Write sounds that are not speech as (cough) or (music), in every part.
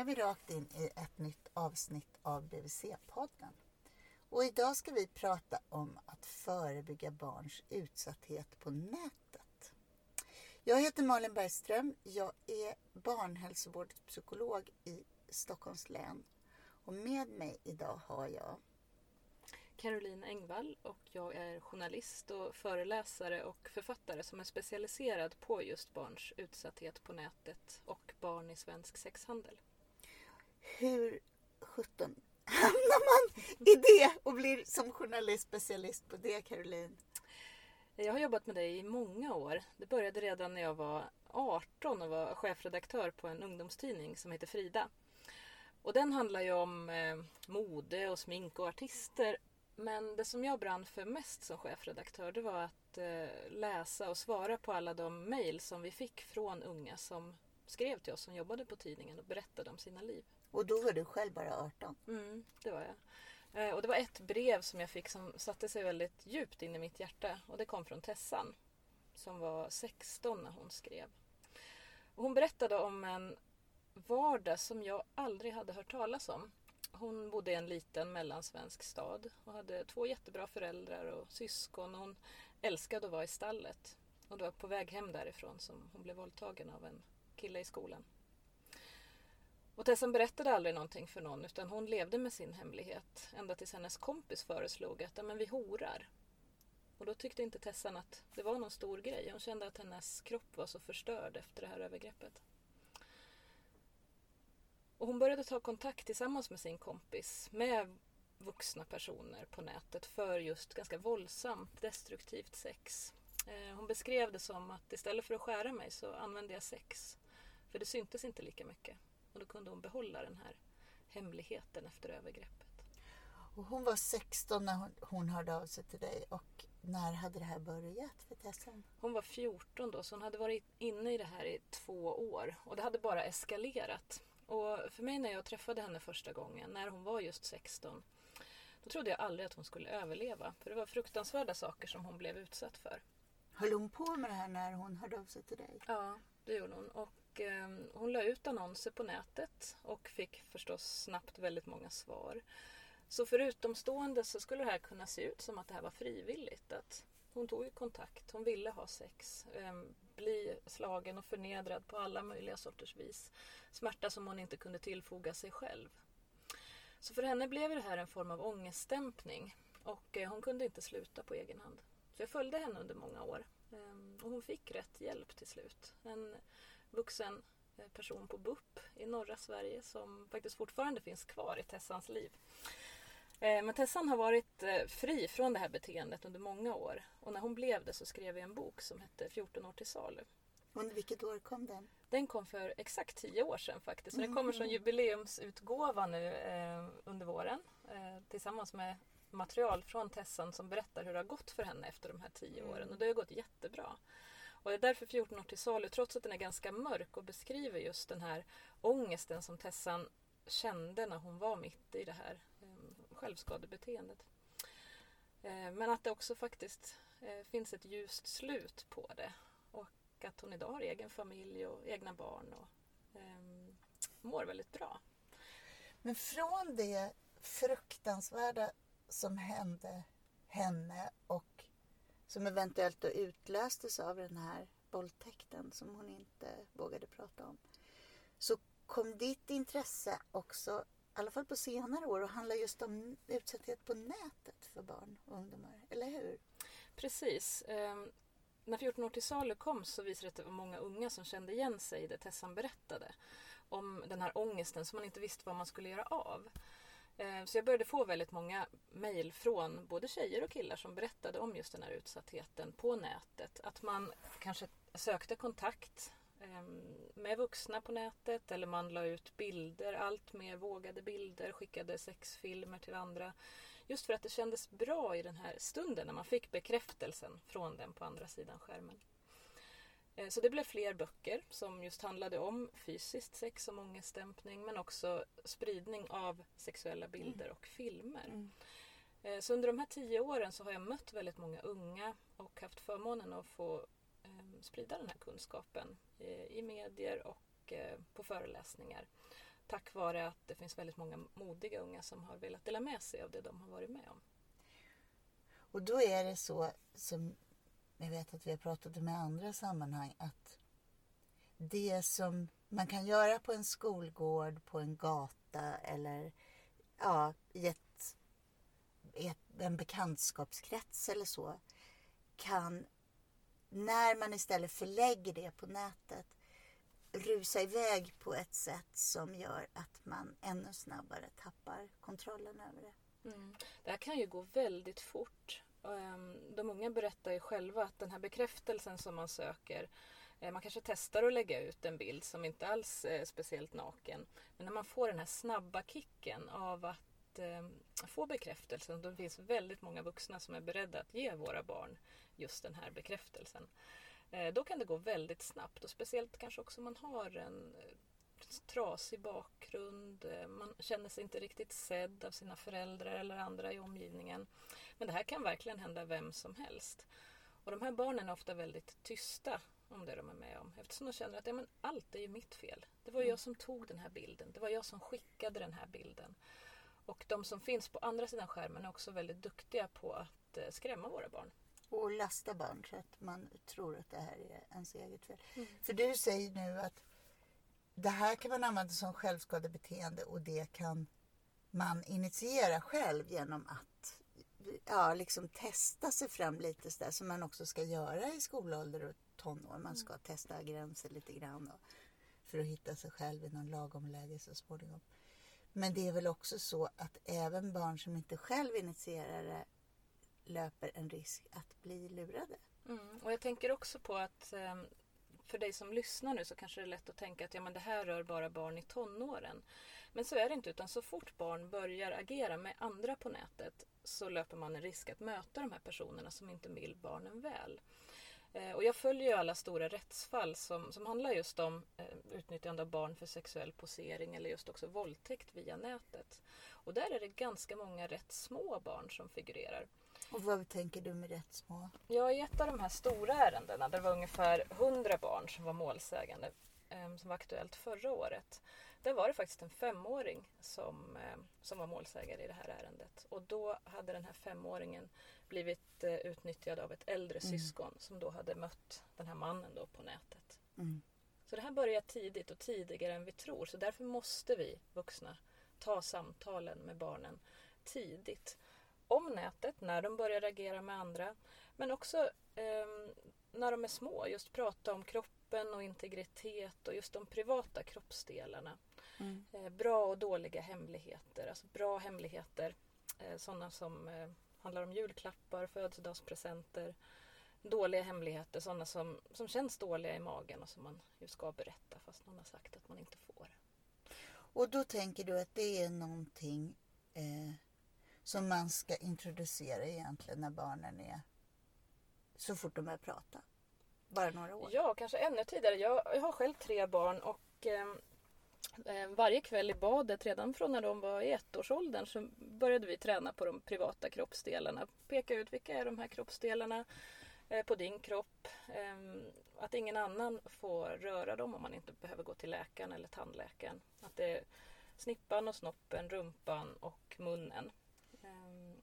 smäller vi rakt in i ett nytt avsnitt av BVC-podden. Och idag ska vi prata om att förebygga barns utsatthet på nätet. Jag heter Malin Bergström. Jag är barnhälsovårdspsykolog i Stockholms län. Och med mig idag har jag Caroline Engvall och jag är journalist och föreläsare och författare som är specialiserad på just barns utsatthet på nätet och barn i svensk sexhandel. Hur sjutton hamnar man i det och blir som journalist specialist på det Caroline? Jag har jobbat med dig i många år. Det började redan när jag var 18 och var chefredaktör på en ungdomstidning som heter Frida. Och den handlar ju om eh, mode och smink och artister men det som jag brann för mest som chefredaktör det var att eh, läsa och svara på alla de mejl som vi fick från unga som skrev till oss som jobbade på tidningen och berättade om sina liv. Och då var du själv bara 18? Mm, det var jag. Eh, och det var ett brev som jag fick som satte sig väldigt djupt in i mitt hjärta och det kom från Tessan som var 16 när hon skrev. Och hon berättade om en vardag som jag aldrig hade hört talas om. Hon bodde i en liten mellansvensk stad och hade två jättebra föräldrar och syskon. Och hon älskade att vara i stallet. Och det var på väg hem därifrån som hon blev våldtagen av en kille i skolan. Och Tessan berättade aldrig någonting för någon utan hon levde med sin hemlighet ända tills hennes kompis föreslog att men vi horar. Och då tyckte inte Tessan att det var någon stor grej. Hon kände att hennes kropp var så förstörd efter det här övergreppet. Och hon började ta kontakt tillsammans med sin kompis med vuxna personer på nätet för just ganska våldsamt destruktivt sex. Eh, hon beskrev det som att istället för att skära mig så använde jag sex. För det syntes inte lika mycket. Och då kunde hon behålla den här hemligheten efter övergreppet. Och hon var 16 när hon, hon hörde av sig till dig och när hade det här börjat för Tessan? Hon var 14 då så hon hade varit inne i det här i två år och det hade bara eskalerat. Och för mig när jag träffade henne första gången, när hon var just 16, då trodde jag aldrig att hon skulle överleva. För det var fruktansvärda saker som hon blev utsatt för. Höll hon på med det här när hon hörde av sig till dig? Ja, det gjorde hon. Och eh, hon la ut annonser på nätet och fick förstås snabbt väldigt många svar. Så för utomstående så skulle det här kunna se ut som att det här var frivilligt. Att hon tog ju kontakt, hon ville ha sex, eh, bli slagen och förnedrad på alla möjliga sorters vis. Smärta som hon inte kunde tillfoga sig själv. Så för henne blev det här en form av ångestdämpning och eh, hon kunde inte sluta på egen hand. Så jag följde henne under många år ehm, och hon fick rätt hjälp till slut. En vuxen eh, person på BUP i norra Sverige som faktiskt fortfarande finns kvar i Tessans liv. Eh, men Tessan har varit eh, fri från det här beteendet under många år. Och när hon blev det så skrev vi en bok som hette 14 år till salu. Under vilket år kom den? Den kom för exakt tio år sedan faktiskt. Så den kommer som mm. jubileumsutgåva nu eh, under våren. Eh, tillsammans med material från Tessan som berättar hur det har gått för henne efter de här tio åren. Mm. Och det har gått jättebra. Och det är därför 14 år till salu, trots att den är ganska mörk och beskriver just den här ångesten som Tessan kände när hon var mitt i det här eh, självskadebeteendet. Eh, men att det också faktiskt eh, finns ett ljust slut på det. Och att hon idag har egen familj och egna barn och ehm, mår väldigt bra. Men från det fruktansvärda som hände henne och som eventuellt då utlöstes av den här våldtäkten som hon inte vågade prata om. Så kom ditt intresse också i alla fall på senare år att handla just om utsatthet på nätet för barn och ungdomar, eller hur? Precis. Um, när 14 år till salu kom så visade det att det var många unga som kände igen sig i det Tessan berättade. Om den här ångesten som man inte visste vad man skulle göra av. Eh, så jag började få väldigt många mejl från både tjejer och killar som berättade om just den här utsattheten på nätet. Att man kanske sökte kontakt ehm, med vuxna på nätet eller man la ut bilder, allt mer vågade bilder, skickade sexfilmer till andra. Just för att det kändes bra i den här stunden när man fick bekräftelsen från den på andra sidan skärmen. Ehm, så det blev fler böcker som just handlade om fysiskt sex och ångestdämpning men också spridning av sexuella bilder mm. och filmer. Mm. Ehm, så under de här tio åren så har jag mött väldigt många unga och haft förmånen att få sprida den här kunskapen i medier och eh, på föreläsningar. tack vare att det finns väldigt många modiga unga som har velat dela med sig av det de har varit med om. Och då är det så som jag vet att vi har pratat om i andra sammanhang att det som man kan göra på en skolgård, på en gata eller ja, i, ett, i ett, en bekantskapskrets eller så kan, när man istället förlägger det på nätet, rusa iväg på ett sätt som gör att man ännu snabbare tappar kontrollen över det. Mm. Det här kan ju gå väldigt fort. Ehm, de unga berättar ju själva att den här bekräftelsen som man söker eh, man kanske testar att lägga ut en bild som inte alls är speciellt naken. Men när man får den här snabba kicken av att ehm, få bekräftelsen. Då finns väldigt många vuxna som är beredda att ge våra barn just den här bekräftelsen. Eh, då kan det gå väldigt snabbt och speciellt kanske också om man har en eh, trasig bakgrund. Man känner sig inte riktigt sedd av sina föräldrar eller andra i omgivningen. Men det här kan verkligen hända vem som helst. Och de här barnen är ofta väldigt tysta om det de är med om. Eftersom de känner att ja, men allt är ju mitt fel. Det var jag som tog den här bilden. Det var jag som skickade den här bilden. Och de som finns på andra sidan skärmen är också väldigt duktiga på att eh, skrämma våra barn. Och lasta barn så att man tror att det här är ens eget fel. Mm. För du säger nu att det här kan man använda som självskadebeteende och det kan man initiera själv genom att ja, liksom testa sig fram lite sådär som man också ska göra i skolålder och tonår. Man ska mm. testa gränser lite grann och, för att hitta sig själv i någon lagom läge så småningom. Men det är väl också så att även barn som inte själv initierar det löper en risk att bli lurade. Mm. Och jag tänker också på att ehm, för dig som lyssnar nu så kanske det är lätt att tänka att ja, men det här rör bara barn i tonåren. Men så är det inte utan så fort barn börjar agera med andra på nätet så löper man en risk att möta de här personerna som inte vill barnen väl. Eh, och jag följer ju alla stora rättsfall som, som handlar just om eh, utnyttjande av barn för sexuell posering eller just också våldtäkt via nätet. Och där är det ganska många rätt små barn som figurerar. Och vad tänker du med rätt små? Ja, i ett av de här stora ärendena där det var ungefär 100 barn som var målsägande eh, som var aktuellt förra året. Där var det faktiskt en femåring som, eh, som var målsägare i det här ärendet. Och då hade den här femåringen blivit eh, utnyttjad av ett äldre mm. syskon som då hade mött den här mannen då på nätet. Mm. Så det här börjar tidigt och tidigare än vi tror. Så därför måste vi vuxna ta samtalen med barnen tidigt. Om nätet, när de börjar reagera med andra. Men också eh, när de är små, just prata om kroppen och integritet och just de privata kroppsdelarna. Mm. Eh, bra och dåliga hemligheter. Alltså bra hemligheter, eh, sådana som eh, handlar om julklappar, födelsedagspresenter. Dåliga hemligheter, sådana som, som känns dåliga i magen och som man ju ska berätta fast någon har sagt att man inte får. Och då tänker du att det är någonting eh, som man ska introducera egentligen när barnen är så fort de börjar prata? Bara några år? Ja, kanske ännu tidigare. Jag, jag har själv tre barn och eh, Eh, Eh, varje kväll i badet, redan från när de var i ettårsåldern, så började vi träna på de privata kroppsdelarna. Peka ut vilka är de här kroppsdelarna eh, på din kropp. Ehm, att ingen annan får röra dem om man inte behöver gå till läkaren eller tandläkaren. Att det är snippan och snoppen, rumpan och munnen. Ehm,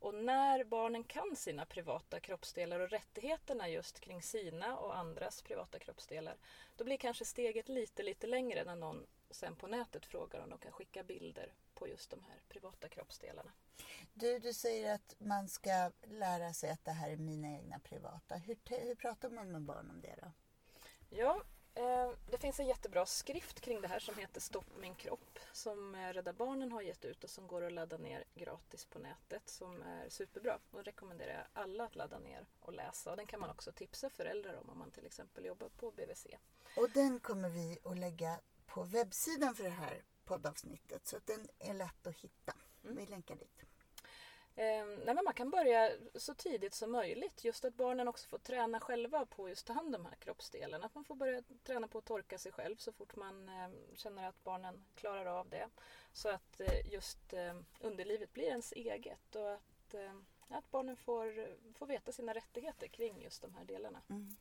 och när barnen kan sina privata kroppsdelar och rättigheterna just kring sina och andras privata kroppsdelar, då blir kanske steget lite, lite längre när någon sen på nätet frågar om de kan skicka bilder på just de här privata kroppsdelarna. Du, du säger att man ska lära sig att det här är mina egna privata. Hur, hur pratar man med barn om det då? Ja, det finns en jättebra skrift kring det här som heter Stopp min kropp som eh, Rädda Barnen har gett ut och som går att ladda ner gratis på nätet som är superbra. Och rekommenderar jag alla att ladda ner och läsa. Och den kan man också tipsa föräldrar om om man till exempel jobbar på BVC. Och den kommer vi att lägga på webbsidan för det här poddavsnittet så att den är lätt att hitta. Mm. Vi länkar dit. Eh, nej, men man kan börja så tidigt som möjligt. Just att barnen också får träna själva på just ta hand om de här kroppsdelarna. Att man får börja träna på att torka sig själv så fort man eh, känner att barnen klarar av det. Så att eh, just eh, underlivet blir ens eget och att, eh, att barnen får, får veta sina rättigheter kring just de här delarna. Mm.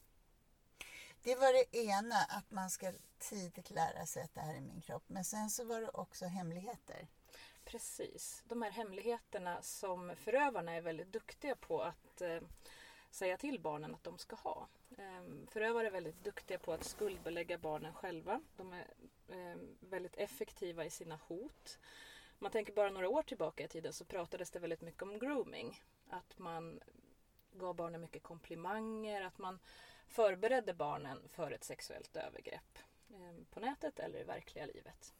Det var det ena, att man ska tidigt lära sig att det här är min kropp. Men sen så var det också hemligheter. Precis. De här hemligheterna som förövarna är väldigt duktiga på att eh, säga till barnen att de ska ha. Eh, förövare är väldigt duktiga på att skuldbelägga barnen själva. De är eh, väldigt effektiva i sina hot. Man tänker bara några år tillbaka i tiden så pratades det väldigt mycket om grooming. Att man gav barnen mycket komplimanger, att man förberedde barnen för ett sexuellt övergrepp ehm, på nätet eller i verkliga livet.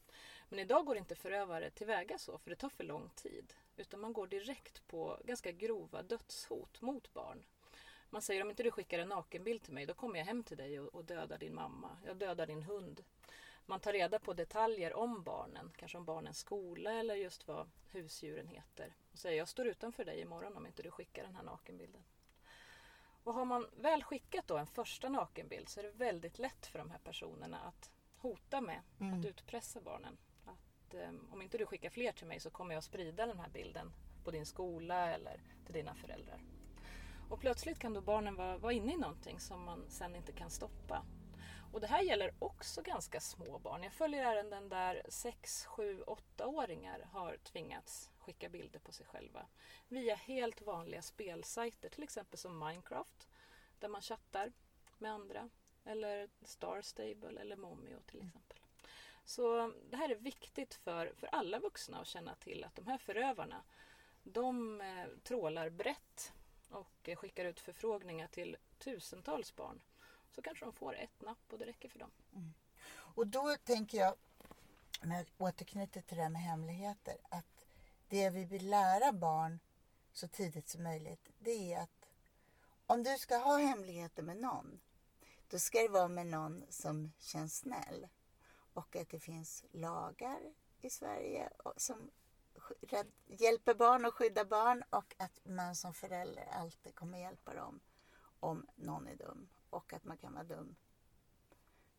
Men idag går inte förövare tillväga så för det tar för lång tid. Utan man går direkt på ganska grova dödshot mot barn. Man säger om inte du skickar en nakenbild till mig då kommer jag hem till dig och, och dödar din mamma. Jag dödar din hund. Man tar reda på detaljer om barnen, kanske om barnens skola eller just vad husdjuren heter. Och säger jag står utanför dig imorgon om inte du skickar den här nakenbilden. Och har man väl skickat då en första nakenbild så är det väldigt lätt för de här personerna att hota med mm. att utpressa barnen. Att eh, om inte du skickar fler till mig så kommer jag sprida den här bilden på din skola eller till dina föräldrar. Och plötsligt kan då barnen vara, vara inne i någonting som man sen inte kan stoppa. Och det här gäller också ganska små barn. Jag följer ärenden där 6, 7, 8-åringar har tvingats skicka bilder på sig själva via helt vanliga spelsajter, till exempel som Minecraft där man chattar med andra eller Star Stable eller Momio till mm. exempel. Så det här är viktigt för, för alla vuxna att känna till att de här förövarna de eh, trålar brett och skickar ut förfrågningar till tusentals barn. Så kanske de får ett napp och det räcker för dem. Mm. Och då tänker jag, om jag återknyter till det här med hemligheter, att det vi vill lära barn så tidigt som möjligt, det är att om du ska ha hemligheter med någon, då ska det vara med någon som känns snäll. Och att det finns lagar i Sverige som hjälper barn och skyddar barn och att man som förälder alltid kommer hjälpa dem om någon är dum. Och att man kan vara dum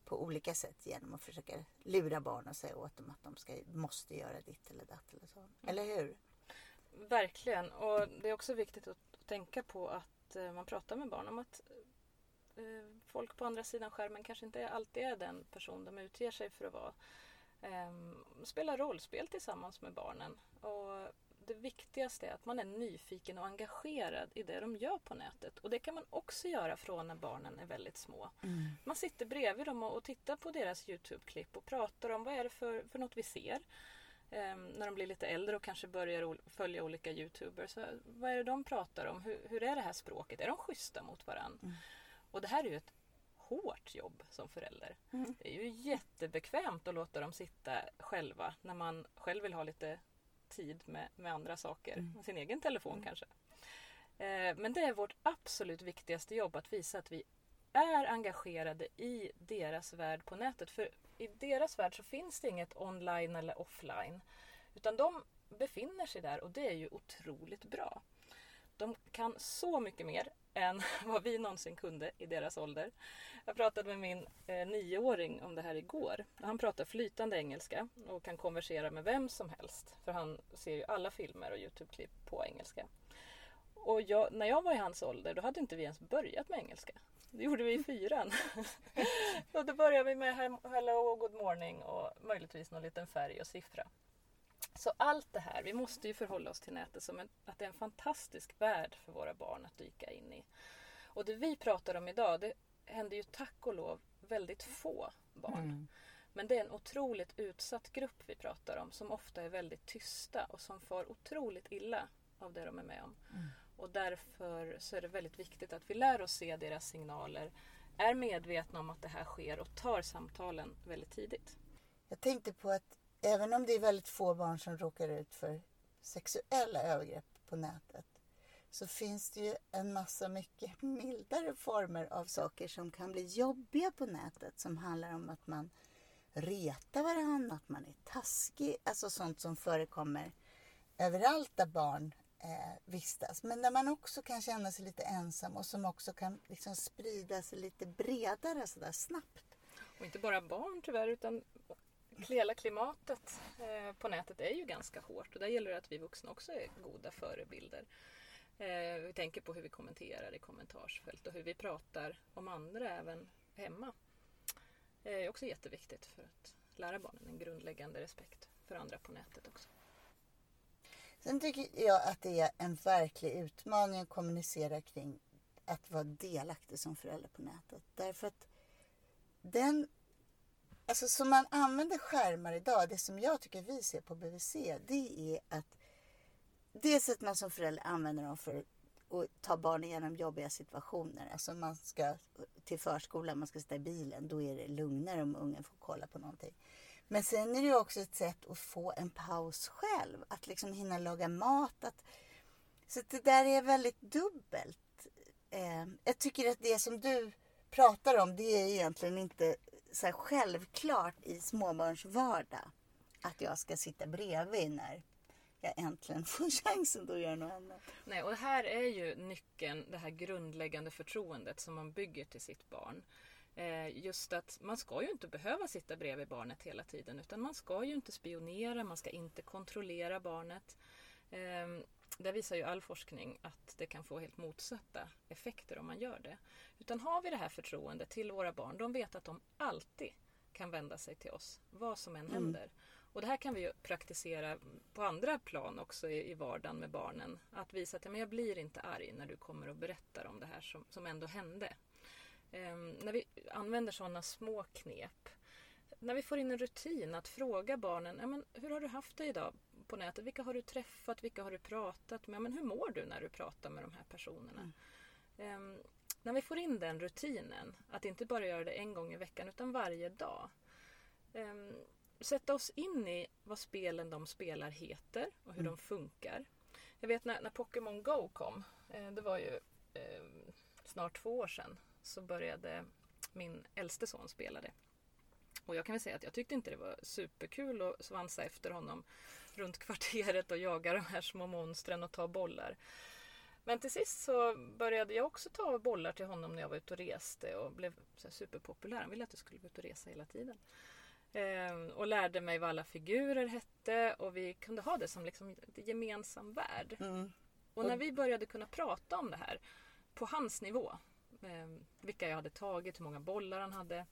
på olika sätt genom att försöka lura barn och säga åt dem att de ska, måste göra ditt eller datt eller så. Mm. Eller hur? Verkligen. Och det är också viktigt att tänka på att eh, man pratar med barn om att folk på andra sidan skärmen kanske inte alltid är den person de utger sig för att vara. Ehm, spela rollspel tillsammans med barnen. Och det viktigaste är att man är nyfiken och engagerad i det de gör på nätet. Och det kan man också göra från när barnen är väldigt små. Mm. Man sitter bredvid dem och, tittar på deras Youtube-klipp och pratar om vad är det för, för något vi ser. Um, när de blir lite äldre och kanske börjar följa olika Youtubers. Vad är det de pratar om? Hur, hur är det här språket? Är de schyssta mot varandra? Mm. Och det här är ju ett hårt jobb som förälder. Mm. Det är ju jättebekvämt att låta dem sitta själva när man själv vill ha lite tid med, med andra saker. Mm. Sin egen telefon mm. kanske. Eh, men det är vårt absolut viktigaste jobb att visa att vi är engagerade i deras värld på nätet. För i deras värld så finns det inget online eller offline. Utan de befinner sig där och det är ju otroligt bra. De kan så mycket mer än vad vi någonsin kunde i deras ålder. Jag pratade med min eh, nioåring om det här igår. Han pratar flytande engelska och kan konversera med vem som helst. För han ser ju alla filmer och Youtube-klipp på engelska. Och jag, när jag var i hans ålder då hade inte vi ens börjat med engelska. Det gjorde vi i fyran. (laughs) och då började vi med hello och good morning och möjligtvis någon liten färg och siffra. Så allt det här, vi måste ju förhålla oss till nätet som en, att det är en fantastisk värld för våra barn att dyka in i. Och det vi pratar om idag, det händer ju tack och lov väldigt få barn. Mm. Men det är en otroligt utsatt grupp vi pratar om som ofta är väldigt tysta och som får otroligt illa av det de är med om. Mm. Och därför så är det väldigt viktigt att vi lär oss se deras signaler, är medvetna om att det här sker och tar samtalen väldigt tidigt. Jag tänkte på att även om det är väldigt få barn som råkar ut för sexuella övergrepp på nätet så finns det ju en massa mycket (laughs) mildare former av saker som kan bli jobbiga på nätet som handlar om att man retar varandra, att man är taskig, alltså sånt som förekommer överallt där barn eh, vistas. Men där man också kan känna sig lite ensam och som också kan liksom sprida sig lite bredare sådär snabbt. Och inte bara barn tyvärr utan hela klimatet eh, på nätet är ju ganska hårt och där gäller det att vi vuxna också är goda förebilder. Eh, vi tänker på hur vi kommenterar i kommentarsfält och hur vi pratar om andra även hemma. Det är också jätteviktigt för att lära barnen en grundläggande respekt för andra på nätet också. Sen tycker jag att det är en verklig utmaning att kommunicera kring att vara delaktig som förälder på nätet. Därför att den, alltså som man använder skärmar idag, det som jag tycker vi ser på BVC, det är att dels att man som förälder använder dem för att ta barn igenom jobbiga situationer. Alltså man ska till förskolan, man ska sitta i bilen, då är det lugnare om ungen får kolla på någonting. Men sen är det också ett sätt att få en paus själv. Att liksom hinna laga mat. Att... Så det där är väldigt dubbelt. Eh, jag tycker att det som du pratar om det är egentligen inte så självklart i småbarns vardag. Att jag ska sitta bredvid när jag äntligen får (laughs) chansen att göra något annat. Nej, och här är ju nyckeln det här grundläggande förtroendet som man bygger till sitt barn. Eh, just att man ska ju inte behöva sitta bredvid barnet hela tiden utan man ska ju inte spionera, man ska inte kontrollera barnet. Ehm, Ehm, där visar ju all forskning att det kan få helt motsatta effekter om man gör det. Utan har vi det här förtroendet till våra barn, de vet att de alltid kan vända sig till oss, vad som än mm. händer. Och det här kan vi ju praktisera på andra plan också i, i vardagen med barnen. Att visa att men jag blir inte arg när du kommer och berättar om det här som, som ändå hände. Um, när vi använder sådana små knep. När vi får in en rutin att fråga barnen, ja, men, hur har du haft det idag på nätet? Vilka har du träffat? Vilka har du pratat med? Men hur mår du när du pratar med de här personerna? Mm. Um, när vi får in den rutinen, att inte bara göra det en gång i veckan utan varje dag. Um, sätta oss in i vad spelen de spelar heter och hur mm. de funkar. Jag vet när, när Pokémon Go kom, eh, det var ju eh, snart två år sedan, så började min äldste son spela det. Och jag kan väl säga att jag tyckte inte det var superkul att svansa efter honom runt kvarteret och jaga de här små monstren och ta bollar. Men till sist så började jag också ta bollar till honom när jag var ute och reste och blev superpopulär. Han ville att jag skulle gå ut och resa hela tiden. Ehm, och lärde mig vad alla figurer hette och vi kunde ha det som liksom en gemensam värld. Mm. Och när vi började kunna prata om det här på hans nivå, eh, vilka jag hade tagit, hur många bollar han hade.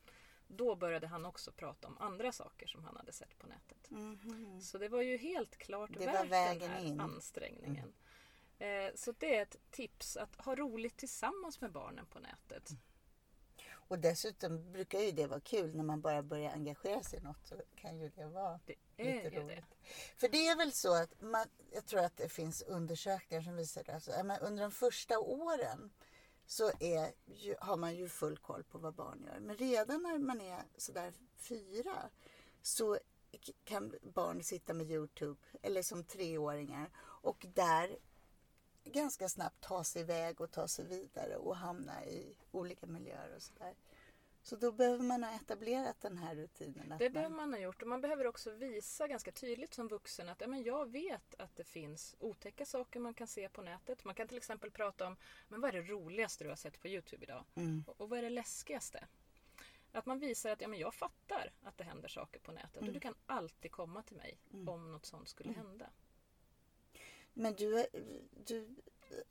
Då började han också prata om andra saker som han hade sett på nätet. Mm. Så det var ju helt klart det värt den här in. ansträngningen. Mm. Eh, så det är ett tips att ha roligt tillsammans med barnen på nätet. Och dessutom brukar ju det vara kul när man bara börjar engagera sig i något så kan ju det vara det lite roligt. Det. För det är väl så att man, jag tror att det finns undersökningar som visar det. Alltså, under de första åren så är, har man ju full koll på vad barn gör. Men redan när man är sådär fyra så kan barn sitta med Youtube eller som treåringar och där ganska snabbt ta sig iväg och ta sig vidare och hamna i olika miljöer och sådär. Så då behöver man ha etablerat den här rutinen. Det behöver man ha gjort och man behöver också visa ganska tydligt som vuxen att ja, men jag vet att det finns otäcka saker man kan se på nätet. Man kan till exempel prata om men vad är det roligaste du har sett på Youtube idag? Mm. Och, och, vad är det läskigaste? Att man visar att ja, men jag fattar att det händer saker på nätet mm. och du kan alltid komma till mig mm. om något sånt skulle mm. hända. Men du, du,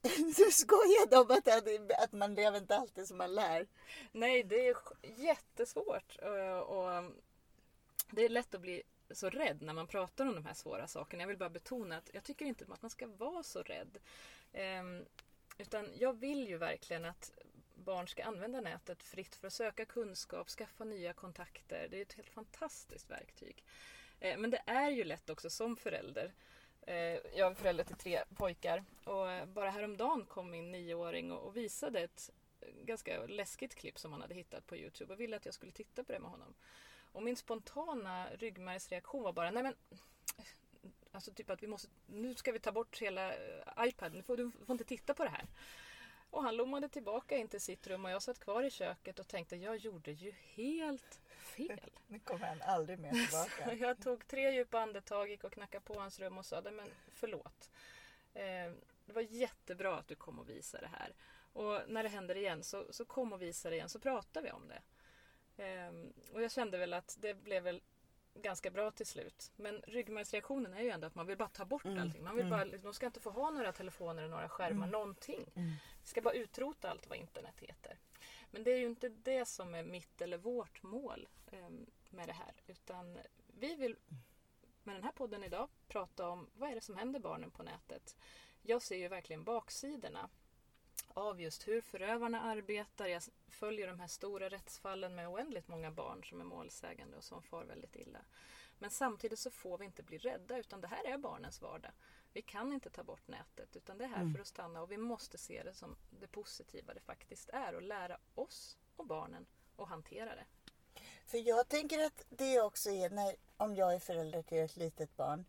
(laughs) du skojade om att, att man lever inte alltid som man lär. Nej, det är jättesvårt. Eh, och, um, det är lätt att bli så rädd när man pratar om de här svåra sakerna. Jag vill bara betona att jag tycker inte att man ska vara så rädd. Ehm, utan jag vill ju verkligen att barn ska använda nätet fritt för att söka kunskap, skaffa nya kontakter. Det är ett helt fantastiskt verktyg. Eh, men det är ju lätt också som förälder Eh, jag är förälder till tre pojkar och eh, bara häromdagen kom min nioåring och visade ett ganska läskigt klipp som han hade hittat på Youtube och ville att jag skulle titta på det med honom. Och min spontana ryggmärgsreaktion var bara, nej men Alltså typ att vi måste, nu ska vi ta bort hela eh, iPaden, du får, du får inte titta på det här. Och han lommade tillbaka in till sitt rum och jag satt kvar i köket och tänkte jag gjorde ju helt fel. (laughs) Nu kommer han aldrig mer tillbaka. (laughs) jag tog tre djupa andetag, gick och knackade på hans rum och sa men förlåt. Eh, det var jättebra att du kom och visade det här. Och när det händer igen så, så kom och visa det igen så pratar vi om det. Eh, och jag kände väl att det blev väl ganska bra till slut. Men ryggmärgsreaktionen är ju ändå att man vill bara ta bort mm. allting. Man vill mm. bara, de ska inte få ha några telefoner eller några skärmar, mm. någonting. Mm. Vi ska bara utrota allt vad internet heter. Men det är ju inte det som är mitt eller vårt mål eh, med det här. Utan vi vill med den här podden idag prata om vad är det som händer barnen på nätet. Jag ser ju verkligen baksidorna av just hur förövarna arbetar. Jag följer de här stora rättsfallen med oändligt många barn som är målsägande och som far väldigt illa. Men samtidigt så får vi inte bli rädda utan det här är barnens vardag. Vi kan inte ta bort nätet utan det är här mm. för att stanna och vi måste se det som det positiva det faktiskt är och lära oss och barnen att hantera det. För jag tänker att det också är när, om jag är förälder till ett litet barn,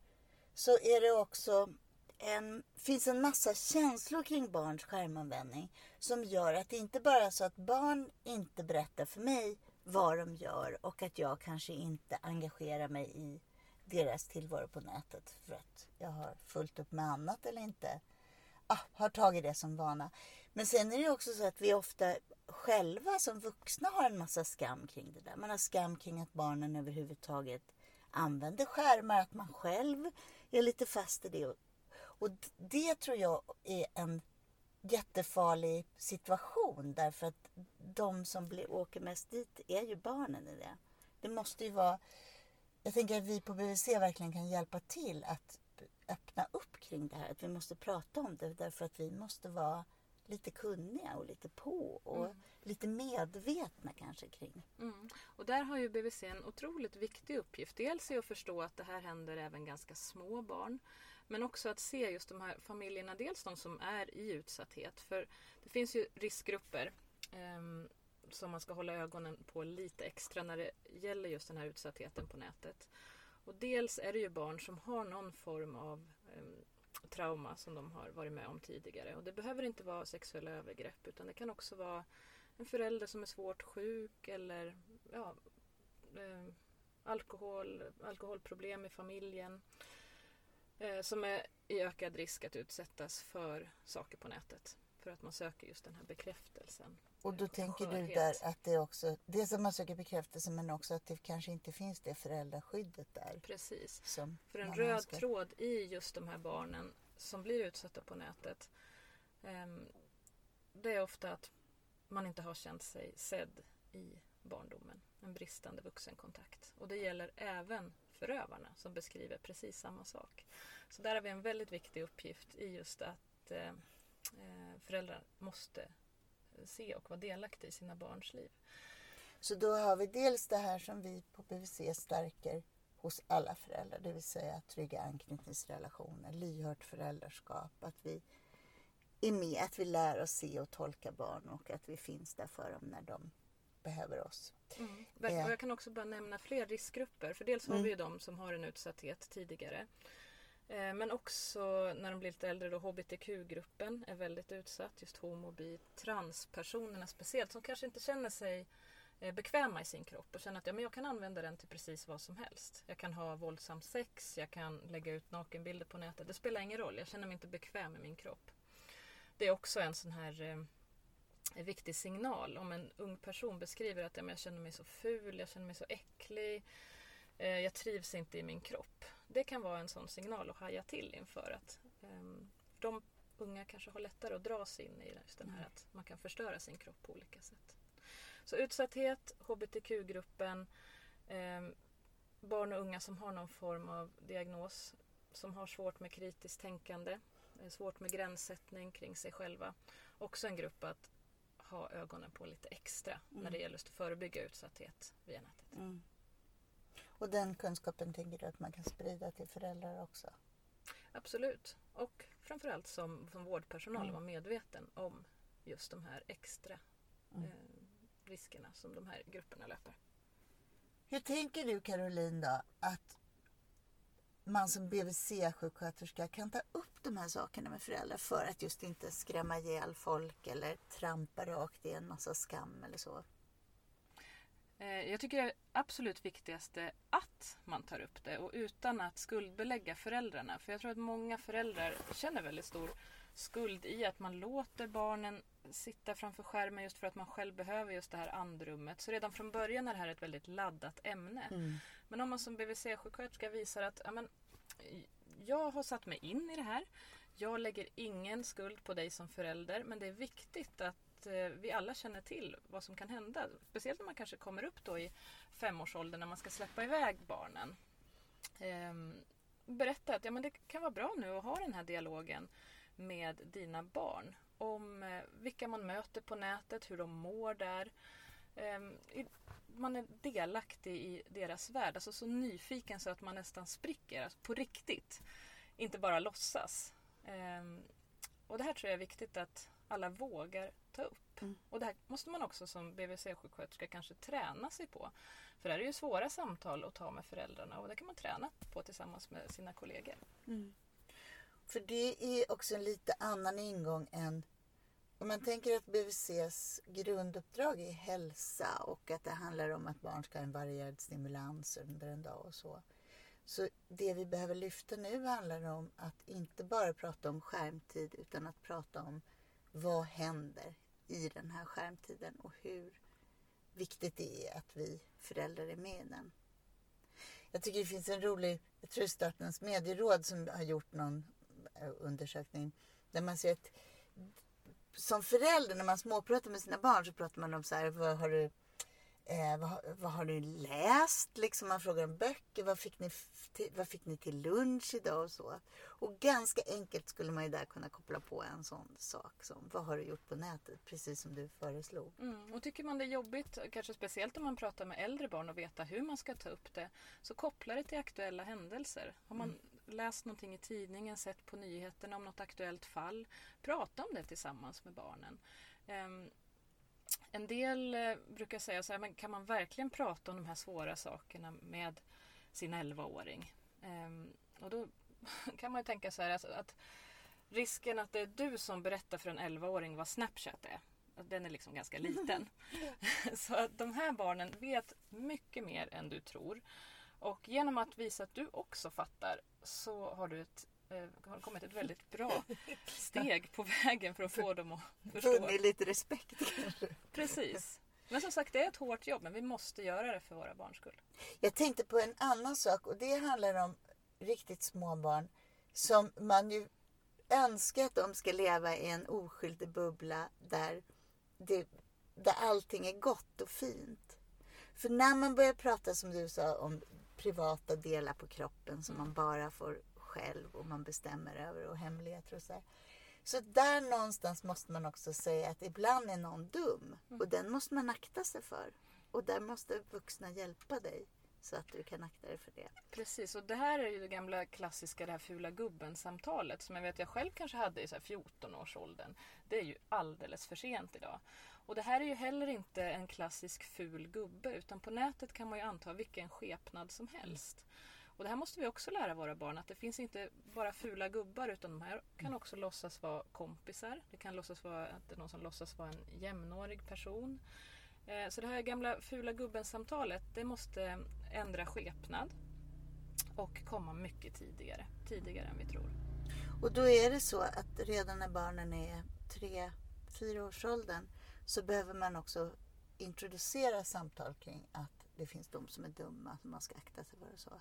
så är det också en, finns en massa känslor kring barns skärmanvändning som gör att det inte bara är så att barn inte berättar för mig vad de gör och att jag kanske inte engagerar mig i deras tillvaro på nätet för att jag har fullt upp med annat eller inte ah, har tagit det som vana. Men sen är det också så att vi ofta själva som vuxna har en massa skam kring det där. Man har skam kring att barnen överhuvudtaget använder skärmar, att man själv är lite fast i det. Och det tror jag är en jättefarlig situation därför att de som blir, åker mest dit är ju barnen i det. Det måste ju vara... Jag tänker att vi på BVC verkligen kan hjälpa till att öppna upp kring det här. Att vi måste prata om det därför att vi måste vara lite kunniga och lite på och mm. lite medvetna kanske kring. Mm. Och där har ju BVC en otroligt viktig uppgift. Dels är att förstå att det här händer även ganska små barn. Men också att se just de här familjerna, dels de som är i utsatthet. För det finns ju riskgrupper eh, som man ska hålla ögonen på lite extra när det gäller just den här utsattheten på nätet. Och dels är det ju barn som har någon form av eh, trauma som de har varit med om tidigare. Och det behöver inte vara sexuella övergrepp utan det kan också vara en förälder som är svårt sjuk eller ja, eh, alkohol, alkoholproblem i familjen eh, som är i ökad risk att utsättas för saker på nätet. För att man söker just den här bekräftelsen. Och då tänker skörhet. du där att det också, det som man söker bekräftelse men också att det kanske inte finns det föräldraskyddet där. Precis. för en röd önskar. tråd i just de här barnen som blir utsatta på nätet. Eh, det är ofta att man inte har känt sig sedd i barndomen. En bristande vuxenkontakt. Och det gäller även förövarna som beskriver precis samma sak. Så där har vi en väldigt viktig uppgift i just att eh, eh föräldrar måste se och vara delaktiga i sina barns liv. Så då har vi dels det här som vi på BVC stärker hos alla föräldrar, det vill säga trygga anknytningsrelationer, lyhört föräldraskap, att vi är med, att vi lär oss se och tolka barn och att vi finns där för dem när de behöver oss. Mm. Och jag kan också bara nämna fler riskgrupper. För dels har mm. vi ju de som har en utsatthet tidigare. Eh, men också när de blir lite äldre då HBTQ-gruppen är väldigt utsatt. Just homo, bi, transpersonerna speciellt som kanske inte känner sig eh, bekväma i sin kropp och känner att ja, men jag kan använda den till precis vad som helst. Jag kan ha våldsam sex, jag kan lägga ut nakenbilder på nätet. Det spelar ingen roll, jag känner mig inte bekväm i min kropp. Det är också en sån här eh, viktig signal. Om en ung person beskriver att ja, men jag känner mig så ful, jag känner mig så äcklig, eh, jag trivs inte i min kropp. Det kan vara en sån signal att haja till inför att eh, de unga kanske har lättare att dras in i just den här mm. att man kan förstöra sin kropp på olika sätt. Så utsatthet, hbtq-gruppen, eh, barn och unga som har någon form av diagnos, som har svårt med kritiskt tänkande, eh, svårt med gränssättning kring sig själva. Också en grupp att ha ögonen på lite extra mm. när det gäller att förebygga utsatthet via nätet. Mm. Och den kunskapen tänker du att man kan sprida till föräldrar också? Absolut. Och framförallt som, som vårdpersonal mm. vara medveten om just de här extra mm. eh, riskerna som de här grupperna löper. Hur tänker du Caroline då att man som BVC-sjuksköterska kan ta upp de här sakerna med föräldrar för att just inte skrämma ihjäl folk eller trampa rakt i en massa skam eller så? Eh, jag tycker det absolut viktigaste att man tar upp det och utan att skuldbelägga föräldrarna. För jag tror att många föräldrar känner väldigt stor skuld i att man låter barnen sitta framför skärmen just för att man själv behöver just det här andrummet. Så redan från början är det här ett väldigt laddat ämne. Mm. Men om man som BVC-sjuksköterska visar att ja, men, jag har satt mig in i det här. Jag lägger ingen skuld på dig som förälder men det är viktigt att att vi alla känner till vad som kan hända. Speciellt när man kanske kommer upp då i femårsåldern när man ska släppa iväg barnen. Ehm, berätta att ja, men det kan vara bra nu att ha den här dialogen med dina barn om eh, vilka man möter på nätet, hur de mår där. Ehm, man är delaktig i deras värld, alltså så nyfiken så att man nästan spricker alltså på riktigt. Inte bara låtsas. Ehm, och det här tror jag är viktigt att alla vågar ta upp. Mm. Och det här måste man också som BVC-sjuksköterska kanske träna sig på. För det här är ju svåra samtal att ta med föräldrarna och det kan man träna på tillsammans med sina kollegor. Mm. För det är också en lite annan ingång än om man tänker att BVCs grunduppdrag är hälsa och att det handlar om att barn ska ha en varierad stimulans under en dag och så. Så det vi behöver lyfta nu handlar om att inte bara prata om skärmtid utan att prata om vad händer i den här skärmtiden och hur viktigt det är att vi föräldrar är med i den. Jag tycker det finns en rolig, jag tror Statens medieråd som har gjort någon eh, undersökning där man ser att som förälder när man småpratar med sina barn så pratar man om så här, vad har du Eh, vad, vad, har du läst? Liksom man frågar om böcker. Vad fick, ni till, vad fick ni till lunch idag? Och så. Och ganska enkelt skulle man ju där kunna koppla på en sån sak som vad har du gjort på nätet? Precis som du föreslog. Mm, och tycker man det är jobbigt, kanske speciellt om man pratar med äldre barn och veta hur man ska ta upp det, så koppla det till aktuella händelser. Har man mm. läst någonting i tidningen, sett på nyheterna om något aktuellt fall, prata om det tillsammans med barnen. Um, en del eh, brukar säga så här, men kan man verkligen prata om de här svåra sakerna med sin 11-åring? Ehm, och då (laughs) kan man ju tänka så här alltså, att risken att det är du som berättar för en 11-åring vad Snapchat är, den är liksom ganska liten. (laughs) (laughs) så att de här barnen vet mycket mer än du tror. Och genom att visa att du också fattar så har du ett har kommit ett väldigt bra (laughs) steg på vägen för att få dem att förstå. Vunnit lite respekt kanske. Precis. Men som sagt, det är ett hårt jobb, men vi måste göra det för våra barns skull. Jag tänkte på en annan sak och det handlar om riktigt små barn som man ju önskar att de ska leva i en oskyldig bubbla där, det, där allting är gott och fint. För när man börjar prata som du sa om privata delar på kroppen som man bara får själv och man bestämmer över och hemligheter och så här. Så där någonstans måste man också säga att ibland är någon dum och mm. den måste man akta sig för. Och där måste vuxna hjälpa dig så att du kan akta dig för det. Precis, och det här är ju det gamla klassiska det här fula gubben-samtalet som jag vet jag själv kanske hade i 14-årsåldern. Det är ju alldeles för sent idag. Och det här är ju heller inte en klassisk ful gubbe utan på nätet kan man ju anta vilken skepnad som helst. Och det här måste vi också lära våra barn att det finns inte bara fula gubbar utan de här kan också låtsas vara kompisar. Det kan låtsas vara att det är någon som låtsas vara en jämnårig person. Eh, så det här gamla fula gubben-samtalet det måste ändra skepnad och komma mycket tidigare, tidigare än vi tror. Och då är det så att redan när barnen är tre, fyra års åldern så behöver man också introducera samtal kring att det finns de som är dumma, som man ska akta sig för och så.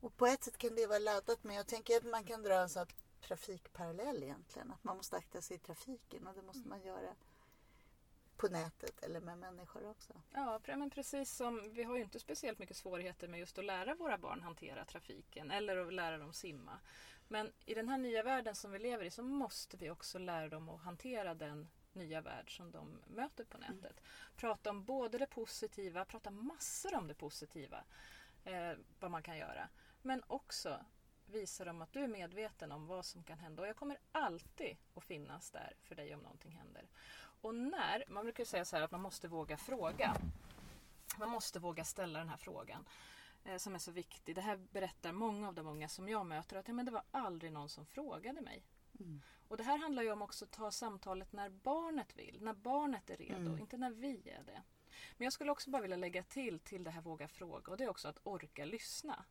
Och på ett sätt kan det vara laddat men jag tänker att man kan dra en sån trafikparallell egentligen. Att man måste akta sig i trafiken och det måste man göra på nätet eller med människor också. Ja, men precis som vi har ju inte speciellt mycket svårigheter med just att lära våra barn hantera trafiken eller att lära dem simma. Men i den här nya världen som vi lever i så måste vi också lära dem att hantera den nya värld som de möter på nätet. Mm. Prata om både det positiva, prata massor om det positiva, eh, vad man kan göra. Men också visa dem att du är medveten om vad som kan hända och jag kommer alltid att finnas där för dig om någonting händer. Och när, man brukar säga så här att man måste våga fråga. Man måste våga ställa den här frågan eh, som är så viktig. Det här berättar många av de unga som jag möter att ja, men det var aldrig någon som frågade mig. Mm. Och det här handlar ju om också att ta samtalet när barnet vill, när barnet är redo, mm. inte när vi är det. Men jag skulle också bara vilja lägga till till det här våga fråga och det är också att orka lyssna.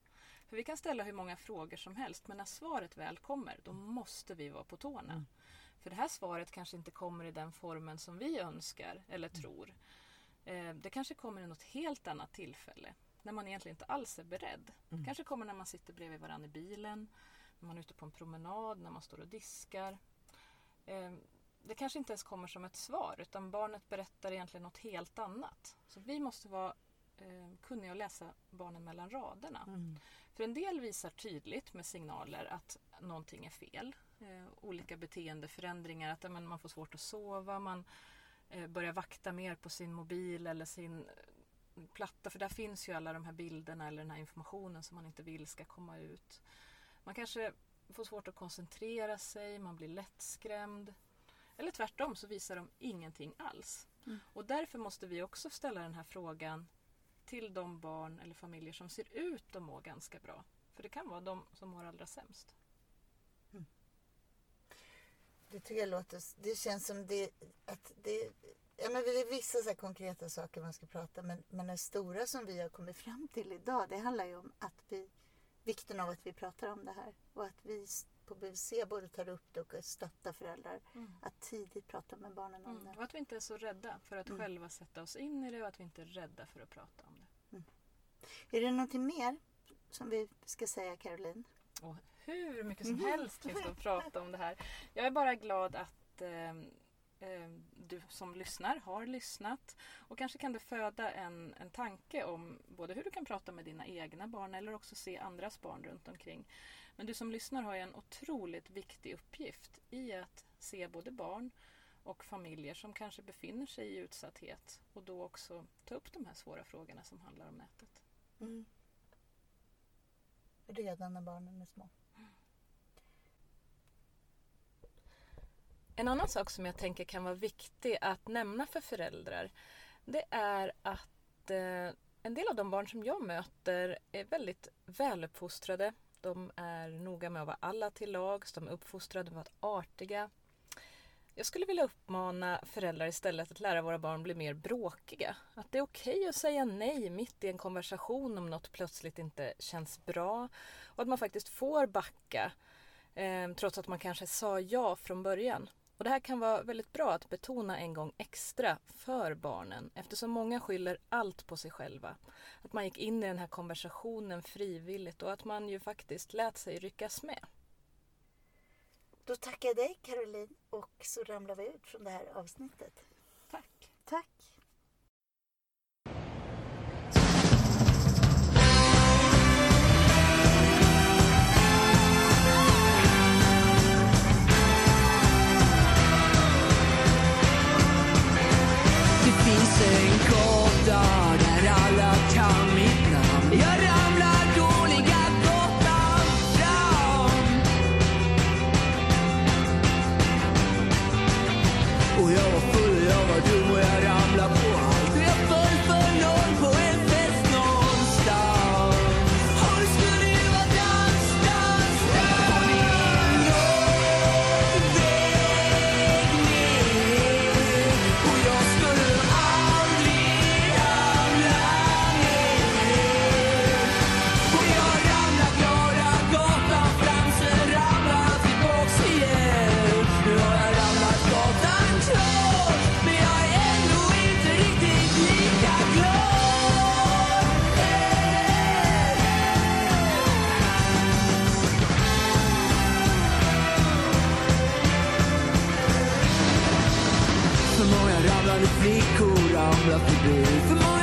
För vi kan ställa hur många frågor som helst men när svaret väl kommer då måste vi vara på tårna. Mm. För det här svaret kanske inte kommer i den formen som vi önskar eller mm. tror. Eh, det kanske kommer i något helt annat tillfälle när man egentligen inte alls är beredd. Mm. kanske kommer när man sitter bredvid varandra i bilen, när man är ute på en promenad, när man står och diskar. Eh, det kanske inte ens kommer som ett svar utan barnet berättar egentligen något helt annat. Så vi måste vara eh, kunniga att läsa barnen mellan raderna. Mm. För en del visar tydligt med signaler att någonting är fel. Eh, olika beteendeförändringar, att men, man får svårt att sova, man eh, börjar vakta mer på sin mobil eller sin eh, platta. För där finns ju alla de här bilderna eller den här informationen som man inte vill ska komma ut. Man kanske får svårt att koncentrera sig, man blir lättskrämd. Eller tvärtom så visar de ingenting alls. Mm. Och därför måste vi också ställa den här frågan till de barn eller familjer som ser ut att må ganska bra. För det kan vara de som mår allra sämst. Det tycker jag låter... Det känns som det... Att det Ja, men det är vissa så konkreta saker man ska prata men, men det stora som vi har kommit fram till idag det handlar ju om att vi, vikten av att vi pratar om det här och att vi på BVC både tar upp det och stöttar föräldrar Mm. att tidigt prata med barnen om Mm. det. Och att vi inte är så rädda för att Mm. själva sätta oss in i det och att vi inte är rädda för att prata om det. Är det någonting mer som vi ska säga Caroline? Och hur mycket som Mhm. helst finns det att prata om det här. Jag är bara glad att eh, eh, du som lyssnar har lyssnat. Och kanske kan det föda en, en tanke om både hur du kan prata med dina egna barn eller också se andras barn runt omkring. Men du som lyssnar har ju en otroligt viktig uppgift i att se både barn och familjer som kanske befinner sig i utsatthet och då också ta upp de här svåra frågorna som handlar om nätet. Mm. Redan när barnen är små. En annan sak som jag tänker kan vara viktig att nämna för föräldrar det är att eh, en del av de barn som jag möter är väldigt väluppfostrade. De är noga med att vara alla till lags, de är uppfostrade med att vara artiga. Jag skulle vilja uppmana föräldrar istället att lära våra barn bli mer bråkiga. Att det är okej att säga nej mitt i en konversation om något plötsligt inte känns bra. Och att man faktiskt får backa eh, trots att man kanske sa ja från början. Och det här kan vara väldigt bra att betona en gång extra för barnen eftersom många skyller allt på sig själva. Att man gick in i den här konversationen frivilligt och att man ju faktiskt lät sig ryckas med. Då tackar jag dig Caroline och så ramlar vi ut från det här avsnittet. Tack! Tack! Flickor ramlar förbi För